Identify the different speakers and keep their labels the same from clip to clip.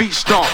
Speaker 1: Your stomp.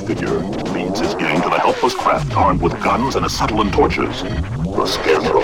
Speaker 2: Figure leads his gang to the helpless craft armed with guns and acetylene torches. The Scarecrow.